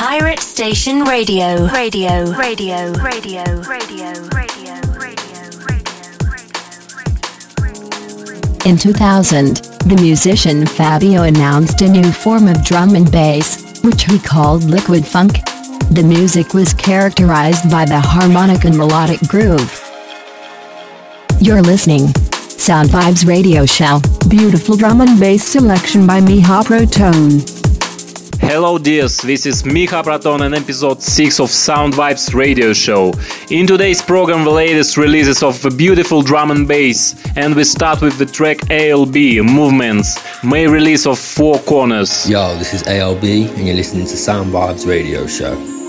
Pirate Station Radio. Radio. Radio. Radio. Radio. Radio. Radio Radio In 2000, the musician Fabio announced a new form of drum and bass, which he called liquid funk. The music was characterized by the harmonic and melodic groove. You're listening. Sound Vibes Radio Show. Beautiful drum and bass selection by Miha Proton. Hello dears, this is Miha Proton and episode 6 of Sound Vibes radio show. In today's program the latest releases of the beautiful drum and bass and we start with the track ALB, Movements, May release of Four Corners. Yo, this is ALB and you're listening to Sound Vibes radio show.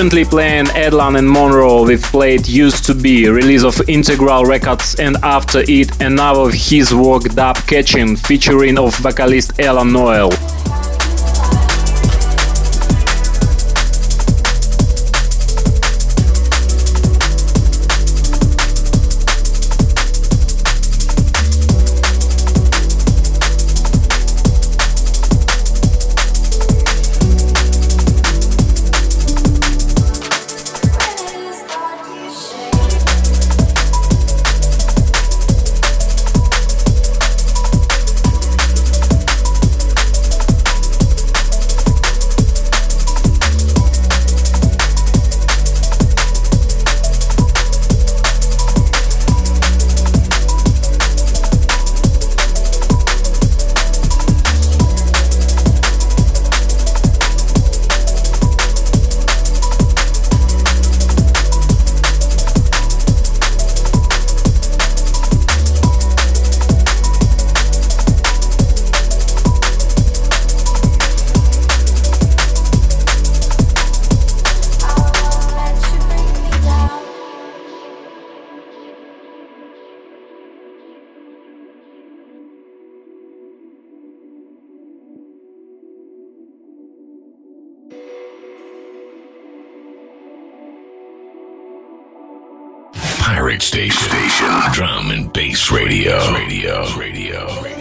Currently playing Edlan and Monrroe with Plate Used to Be, release of Integral Records, and after it, another of his work Dub Catching, featuring of vocalist Ella Noel. Bridge Station, Station. Drum and Bass Radio. Radio. Radio. Radio.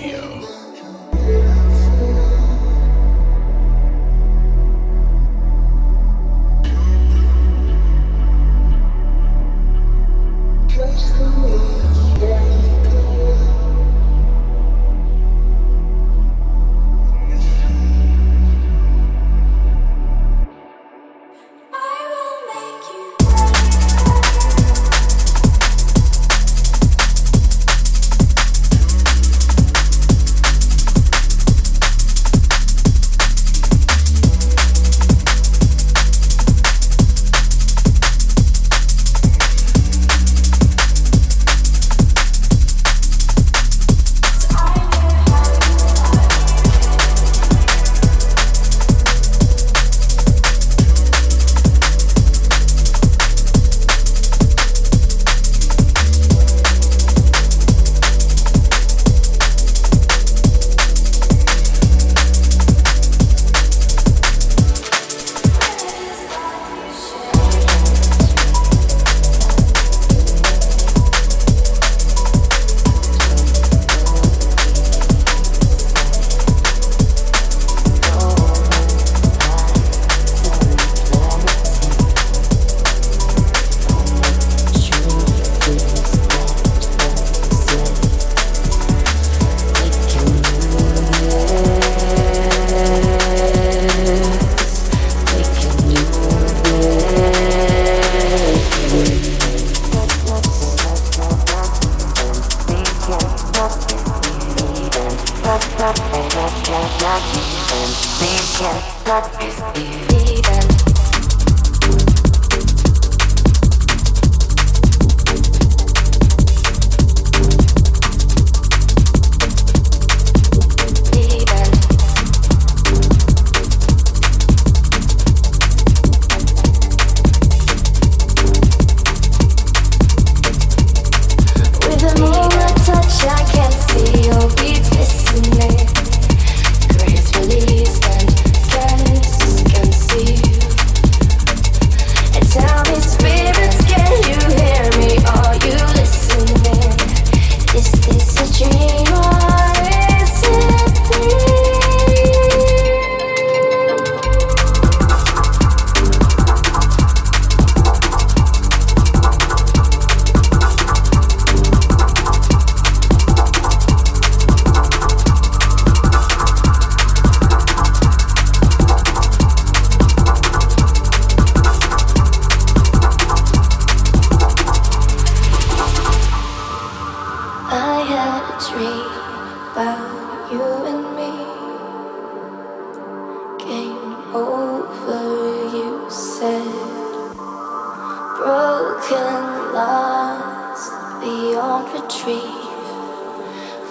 a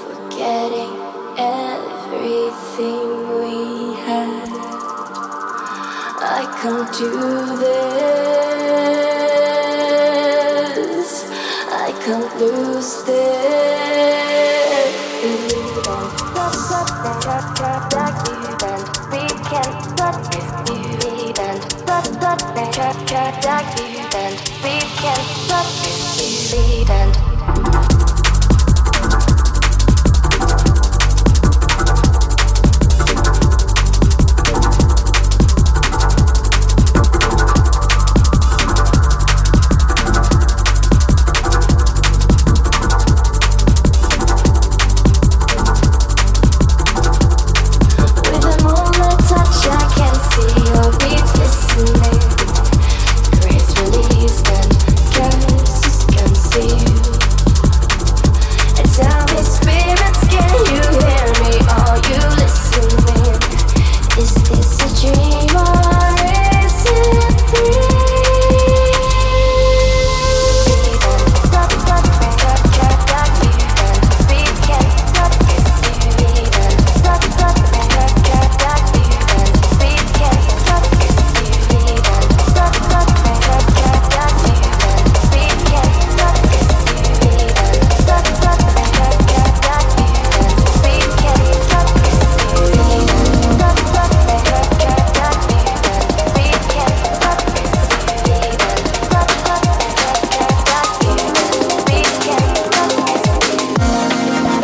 forgetting everything we had. I come to this, I can't lose this. Can't stop this, believe and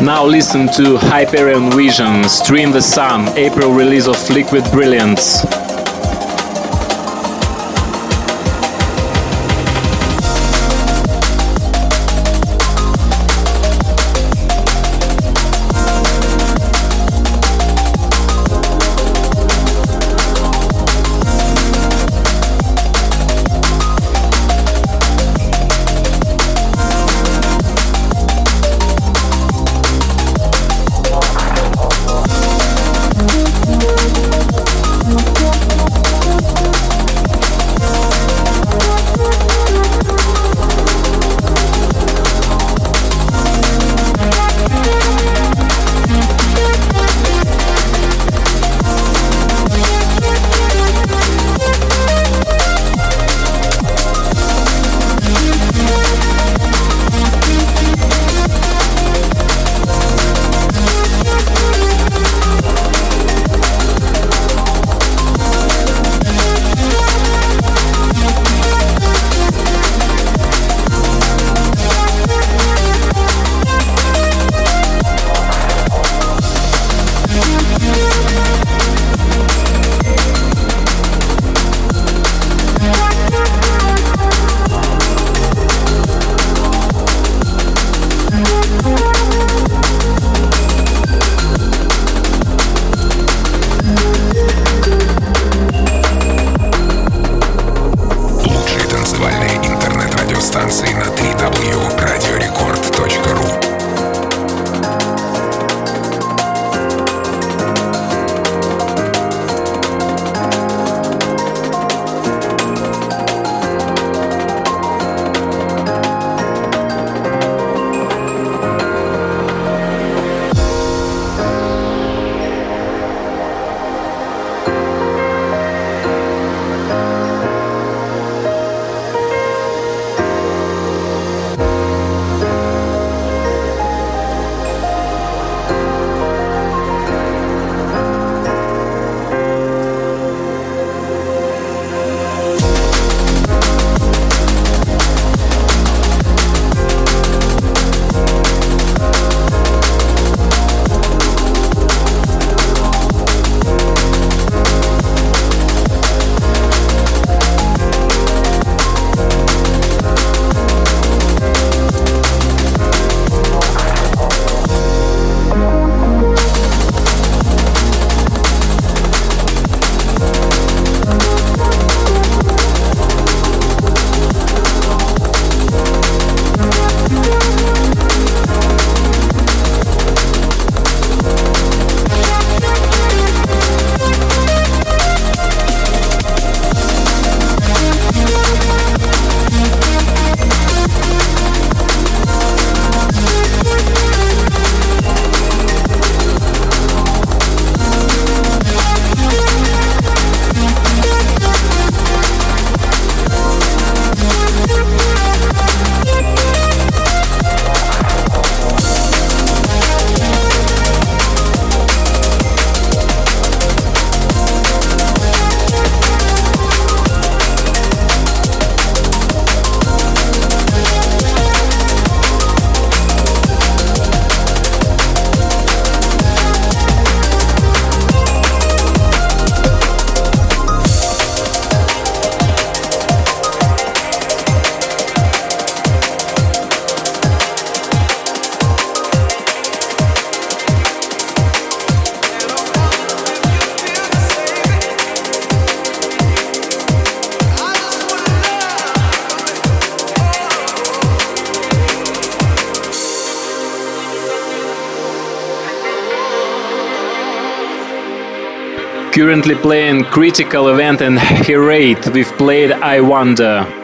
Now listen to Hyperion Vision, Stream the Sun, April release of Liquid Brilliance. Currently playing Critical Event and Herate. We've played I Wonder.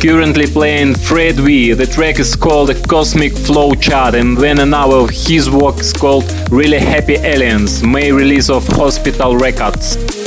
Currently playing Fred V. The track is called Cosmic Flow Chart, and then another of his work is called Really Happy Aliens, May release of Hospital Records.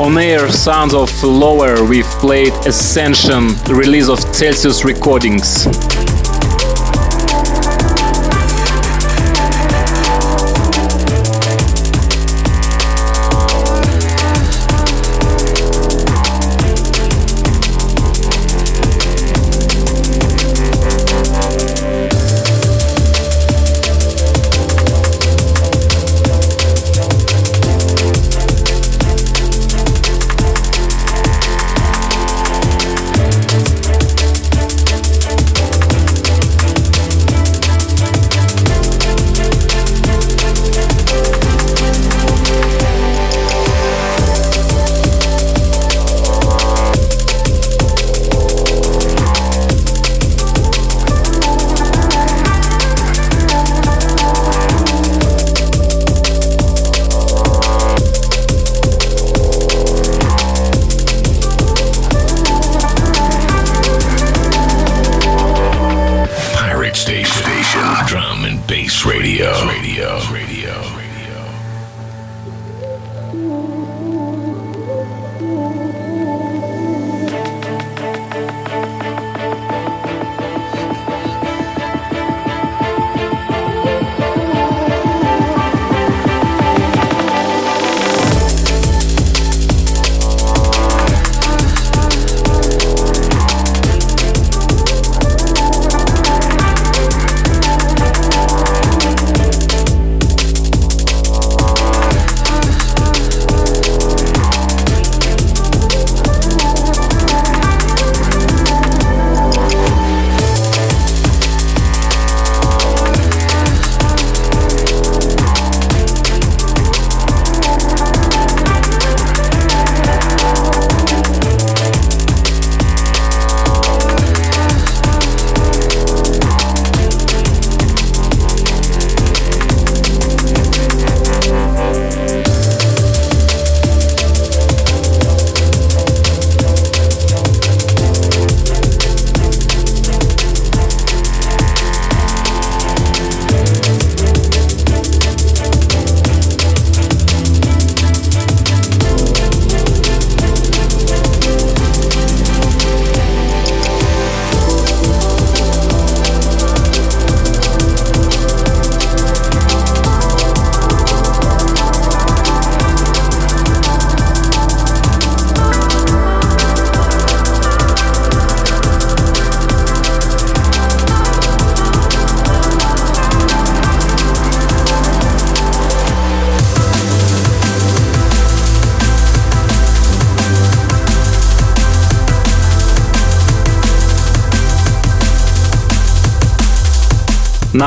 On air sounds of Lower, we've played Ascension, release of Celsius Recordings.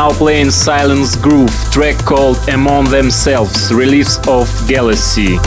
Now playing Silence Groove, track called Among Themselves, release of Galaxy.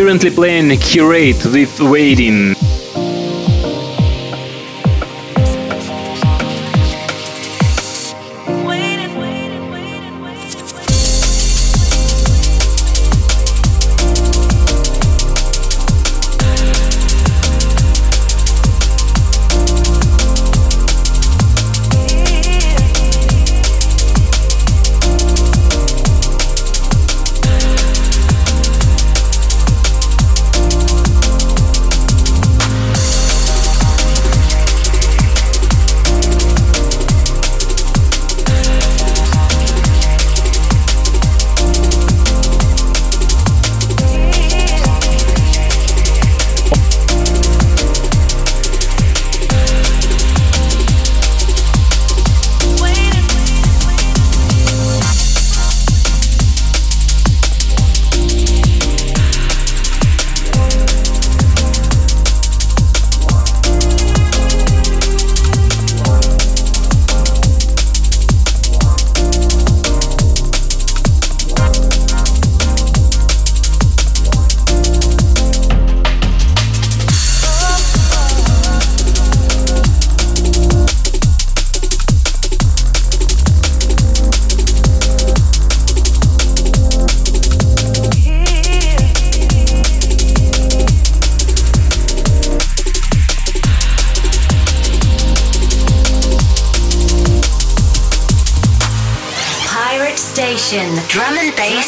Currently playing Curate with Waiting.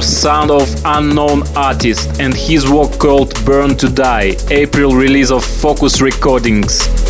Sound of unknown artist and his work called Burn to Die, April release of Focus Recordings.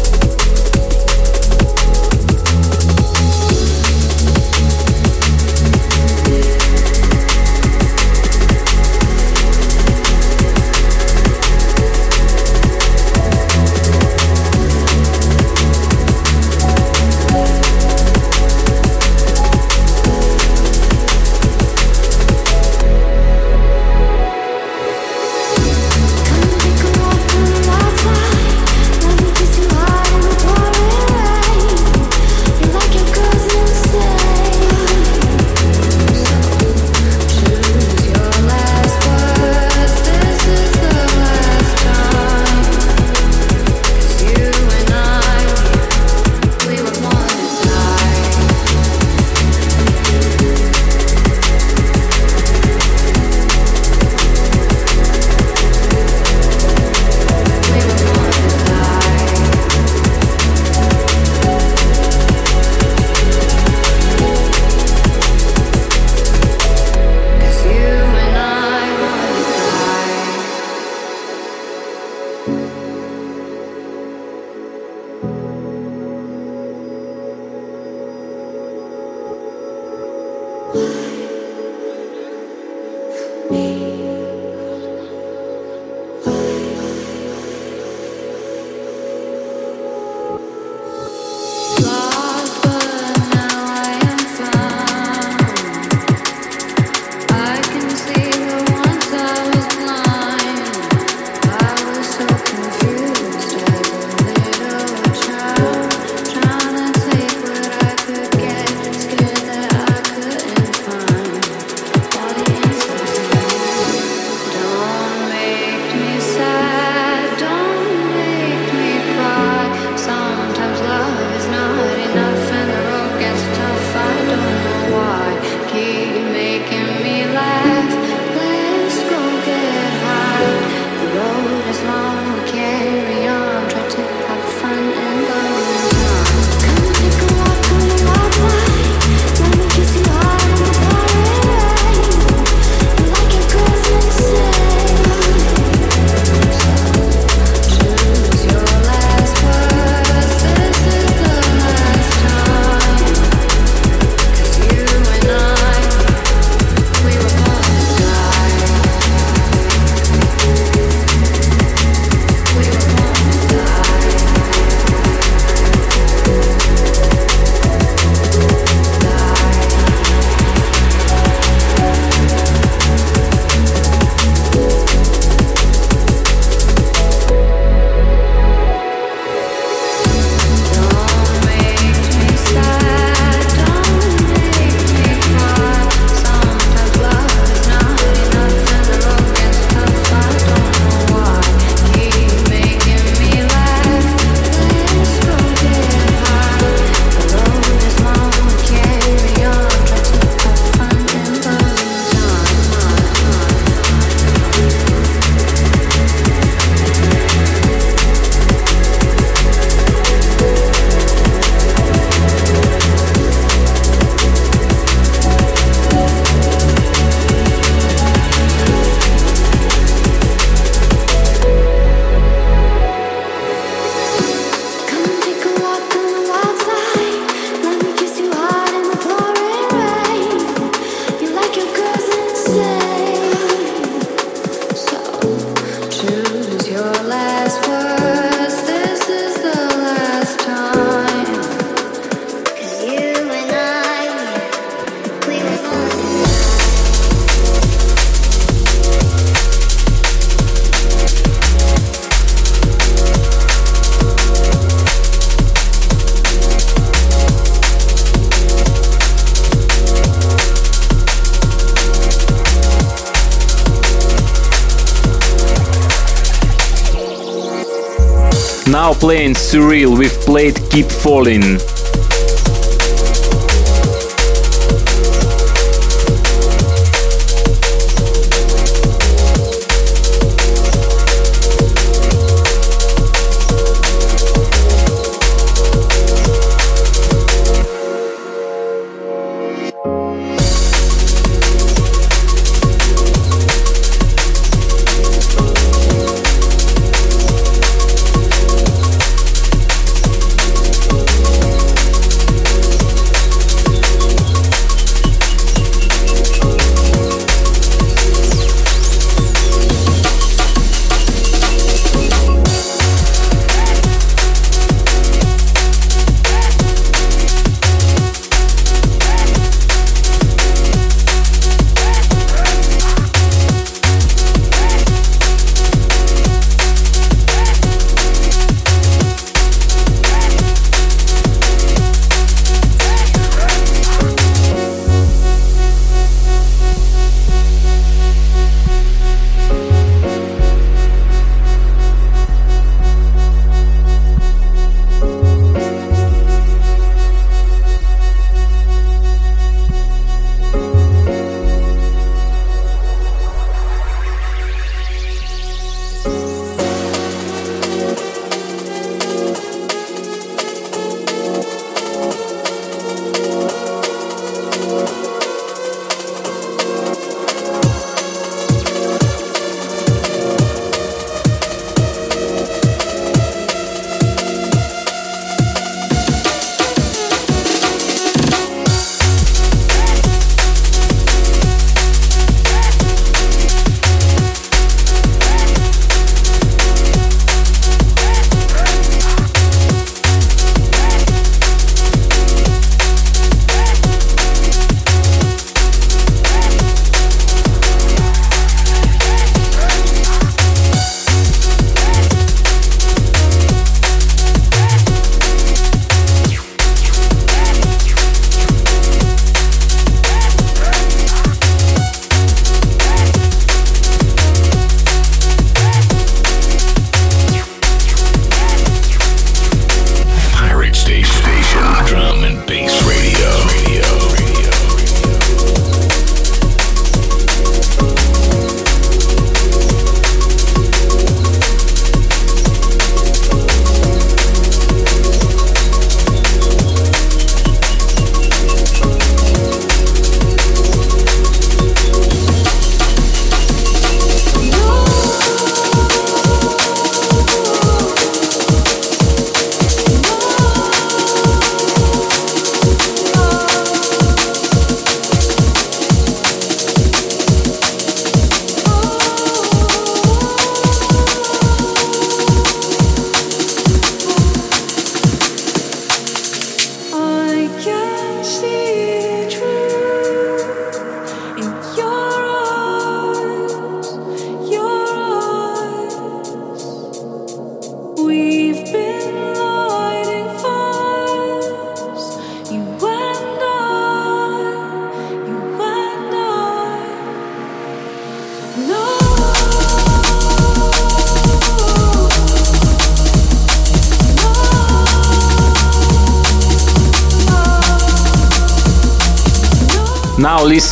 Playing Surreal with played Keep Falling.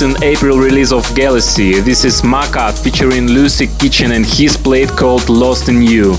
Listen April release of Galaxy. This is Maka featuring Lucy Kitchen and his plate called Lost in You.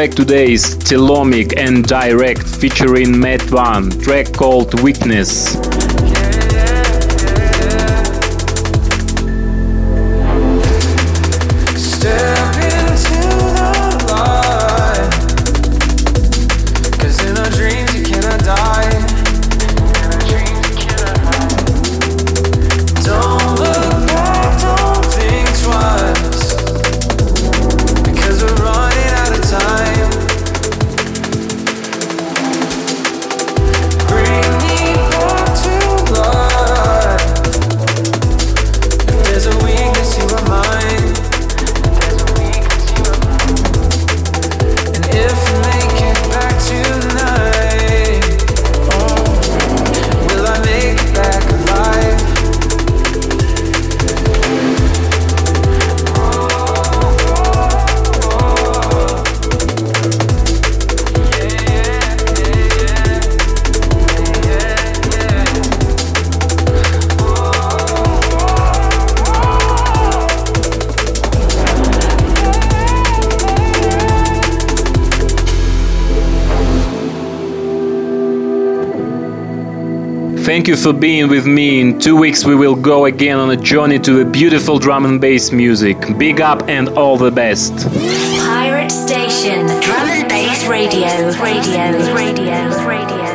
Track today is Telomic and Direct featuring Matt One, track called Weakness. Thank you for being with me. In two weeks, we will go again on a journey to the beautiful drum and bass music. Big up and all the best. Pirate Station, drum and bass radio, radio, radio, radio,